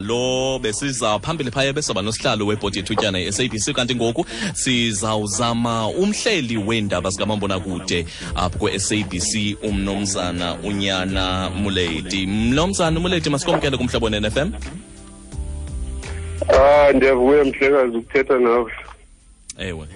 lo besiza phambili phaya besaba nosihlalo webhodi yethutyana i-sabc kanti ngoku sizawuzama umhleli weendaba zikamambonakude apho kwe-sabc umnomzana unyana muledi mnomzana umuledi masikomkele kumhlobo ne-nfm Ah ndiyavuya mhlekazi ukuthetha nawe. Ewe.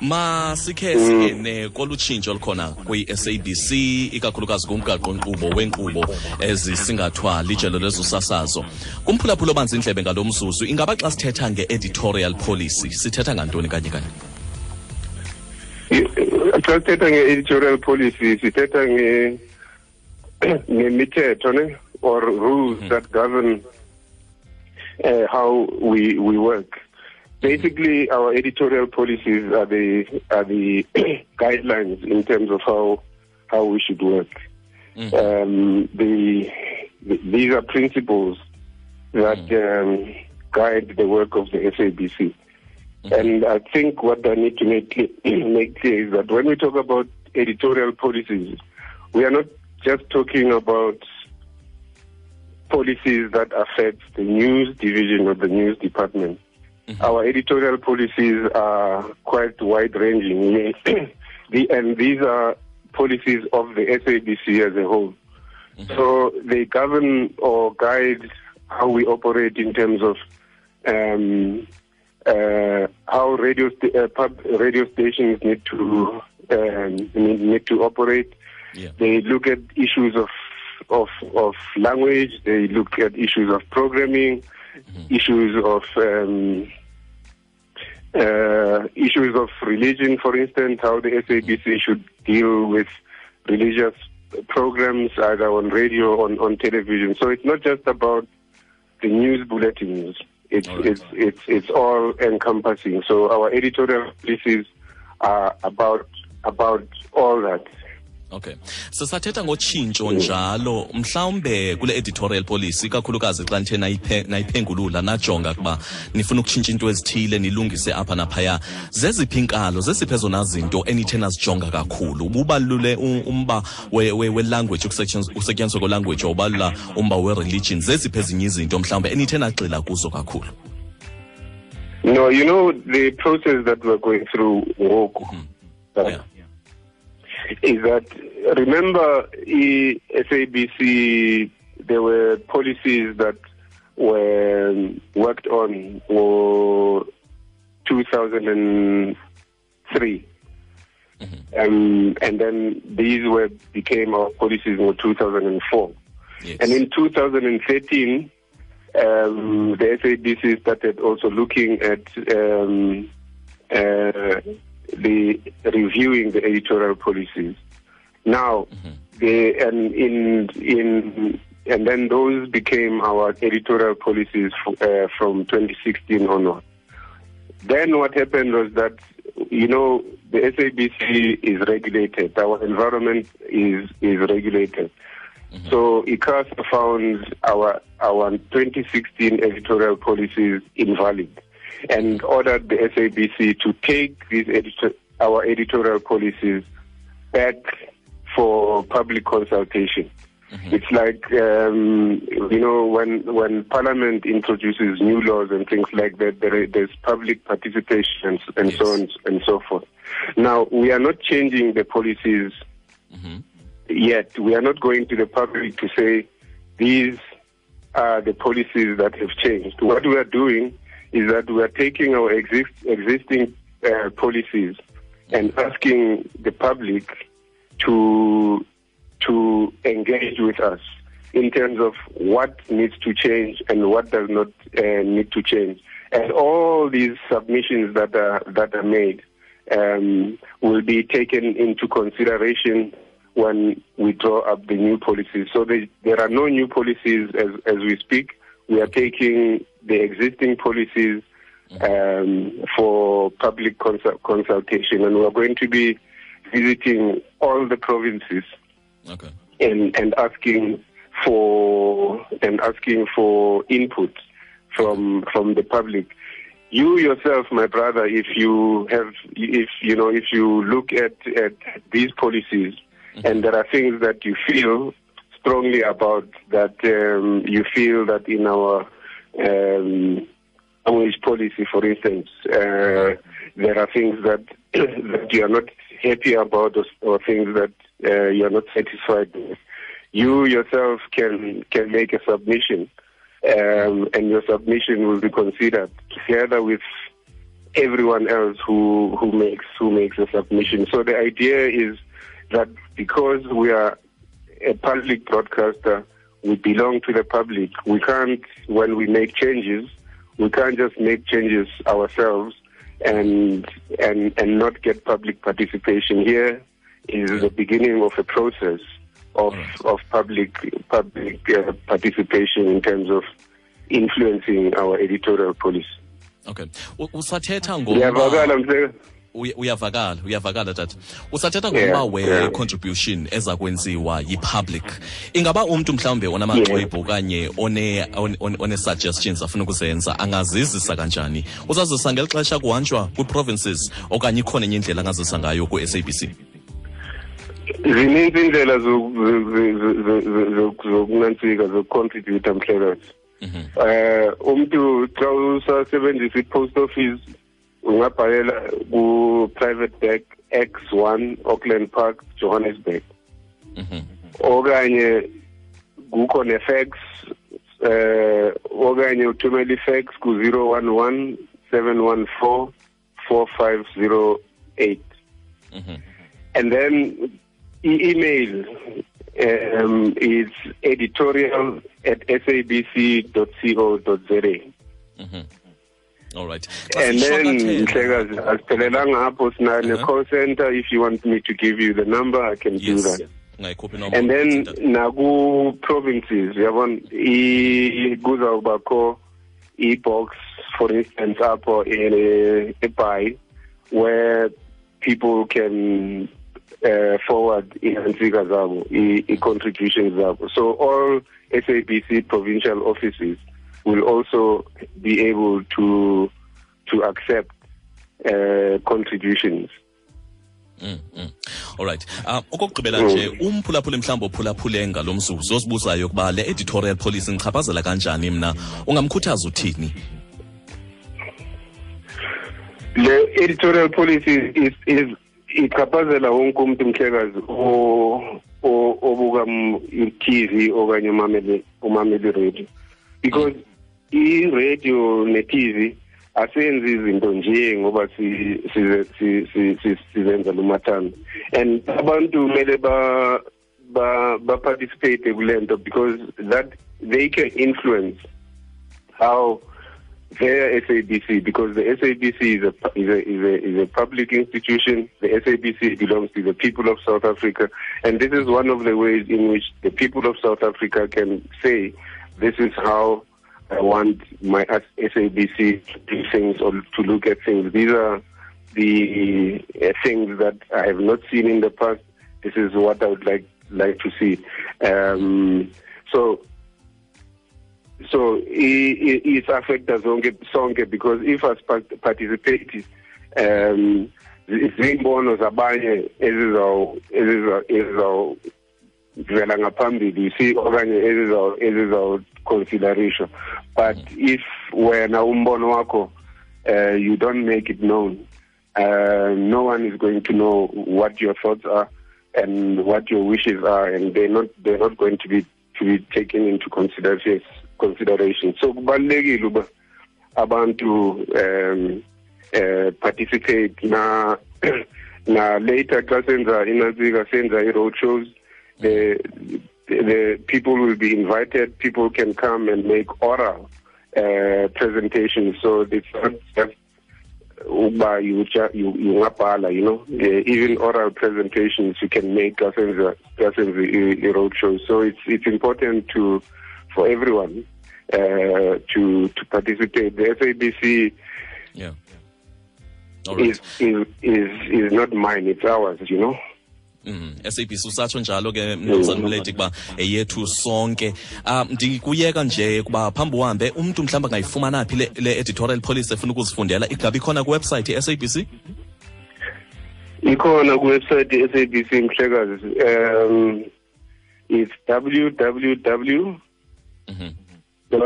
Masikhe singene kolutshintsho olukhona kwi-sabc ikakhulukazi kumgaqo-nkqubo wenkqubo ezisingathwa lijelo lezosasazo. Kumphulaphula obanzi indlebe ngalo mzuzu ingaba xa sithetha nge-editorial policy sithetha ngantoni kanye kanye? Xa sithetha nge-editorial policy sithetha nge ngemithetho ne or rules that govern uh, how we we work. Basically, our editorial policies are the are the guidelines in terms of how how we should work. Um, the, the these are principles that um, guide the work of the SABC. And I think what I need to make clear, make clear is that when we talk about editorial policies, we are not just talking about policies that affect the news division or the news department. Our editorial policies are quite wide ranging, and these are policies of the SABC as a whole. So they govern or guide how we operate in terms of um, uh, how radio sta- uh, pub radio stations need to um, need, need to operate. Yeah. They look at issues of of of language. They look at issues of programming, issues of um, uh, issues of religion, for instance, how the SABC should deal with religious programs either on radio or on, on television. So it's not just about the news bulletins. It's All right. it's it's it's all encompassing. So our editorial policies are about about all that. Okay. Sisathetha ngotshintsho njalo. Mhlawumbe kule editorial policy ikakhulukazi xa nithe nayiphe- nayiphengulula najonga ukuba nifuna ukutshintsha into ezithile nilungise apha naphaya. Zeziphi inkalo zeziphi ezona zinto enithe nazijonga kakhulu? Ububalule u- umba we- we- we-language ukusetyenziswa kwelanguage wawubalula umba we-religion. Zeziphi ezinye izinto mhlawumbe enithe nagxila kuzo kakhulu? No, you know the process that we're going through ngoku, that yeah. Is that remember e- SABC there were policies that were worked on for 2003 um, and then these were became our policies in 2004 yes. and in 2013 um, the SABC started also looking at um, uh, the reviewing the editorial policies. Now, they and in in and then those became our editorial policies f- uh, from 2016 onward. Then what happened was that you know the SABC is regulated. Our environment is is regulated. So ICASA found our our 2016 editorial policies invalid and ordered the SABC to take these editor, our editorial policies back for public consultation. It's like um, you know when when Parliament introduces new laws and things like that, there, there's public participation and, and so on and so forth. Now we are not changing the policies yet. We are not going to the public to say these are the policies that have changed. What we are doing is that we are taking our exist, existing uh, policies and asking the public to to engage with us in terms of what needs to change and what does not uh, need to change. And all these submissions that are that are made um, will be taken into consideration when we draw up the new policies. So there, there are no new policies as, as we speak. We are taking the existing policies um, for public consul- consultation, and we are going to be visiting all the provinces. Okay. And, and asking for and asking for input from from the public. You yourself, my brother, if you have, if you know, if you look at at these policies, and there are things that you feel strongly about that um, you feel that in our um, language policy, for instance, uh, there are things that that you are not happy about or, or things that uh, you are not satisfied with. You yourself can can make a submission, um, and your submission will be considered together with everyone else who who makes who makes a submission. So the idea is that because we are a public broadcaster, we belong to the public. We can't, when we make changes, we can't just make changes ourselves and and and not get public participation. Here is the beginning of a process of of public public uh, participation in terms of influencing our editorial policy. okay usathetha Ngiyavakala ngomba mseka. Uya- uyavakala uyavakala tata. Usathetha ngokuba we-contribution eza kwenziwa yi-public. Ingaba umntu mhlawumbe onamaxwebhu okanye one- one- one- one-suggestions afuna ukuzenza angazizisa kanjani? Uzazisa ngeli xesha kuhanjwa kwi-provinces okanye ikhona enye indlela angazisa ngayo ku-sabc zininzi zo- zokunantsika zokucontributha mhlekazi. Um umntu xa usasebenzisa i-post office ungabhalela ku-private bank x1 auckland park johannesburg. Mhm. Okanye kukho ne-fax eh, okanye uthumela ifax ku-zero one one seven one four four five zero eight. Mhm. And then i-email um, is editorial at sabc co za mm -hmm. Right And then, Mhlekazi, asiphelelanga apho sinayo ne-call center. If you want me to give you the number, I can do that. And then naku-provinces, yabona, i- kuzawubakho e-box, for instance, apho eBhayi, where people can uh, forward iinsika zabo, i-contributions zabo. So all SABC provincial offices will also be able to to accept uh, contributions. Mm, mm. alright um okokugqibela nje umphulaphuli mhlawumbi ophulaphule ngalo mzuzu ozibuzayo ukuba le editorial policy ndichaphazela kanjani mna ungamkhuthaza uthini le editorial policy is is ichaphazela wonke umuntu mhlekazi o- obuka i-TV okanye umamele umamele radio because i-radio ne-TV asenzi izinto nje ngoba si- size- si- si- si- sizenza lumathando and abantu kumele ba ba ba participate kulento because that they can influence how their SABC because the SABC is a is a is a is a public institution. The SABC belongs to the people of South Africa, and this is one of the ways in which the people of South Africa can say, "This is how I want my SABC to do things or to look at things." These are the uh, things that I have not seen in the past. This is what I would like like to see. Um, so so it affecta zonke sonke because if as part- participate um ezizaw ezizaw ezizaw vela ngaphambili si okanye ezizaw ezizaw consideration. But if wena umbono wakho uh, you don't make it known uh, no one is going to know what your thoughts are and what your wishes are and they're not they're not going to be to be taken into consideration consideration. So kubalulekile uba abantu um uh, participate na na later xa senza inantsika senza i-road shows the, the people will be invited. People can come and make oral uh, presentations. So it's not just uba you ju- you know? The, even oral presentations you can make xa senza xa senza i- i-road shows so it's it's important to for everyone uh, to to participate. The SABC yeah. right is, is is is not mine. It's ours you know Mm, SABC usatsho njalo ke mnumzana Mleti kuba eyethu sonke um ndikuyeka nje kuba phambi uhambe umntu mhlawumbi angayifumana phi le, le editorial policy efuna ukuzifundela ingabi khona kuwebsayithi ye-SABC ikhona kuwebsayithi ye-SABC mhlekazi um it's www Mhm. za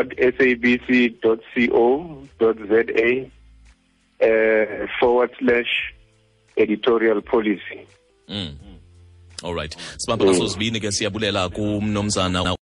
uh, forward slash editorial policy. Mm. All right. Sibambe ngaso zibini ke siyabulela kumnomzana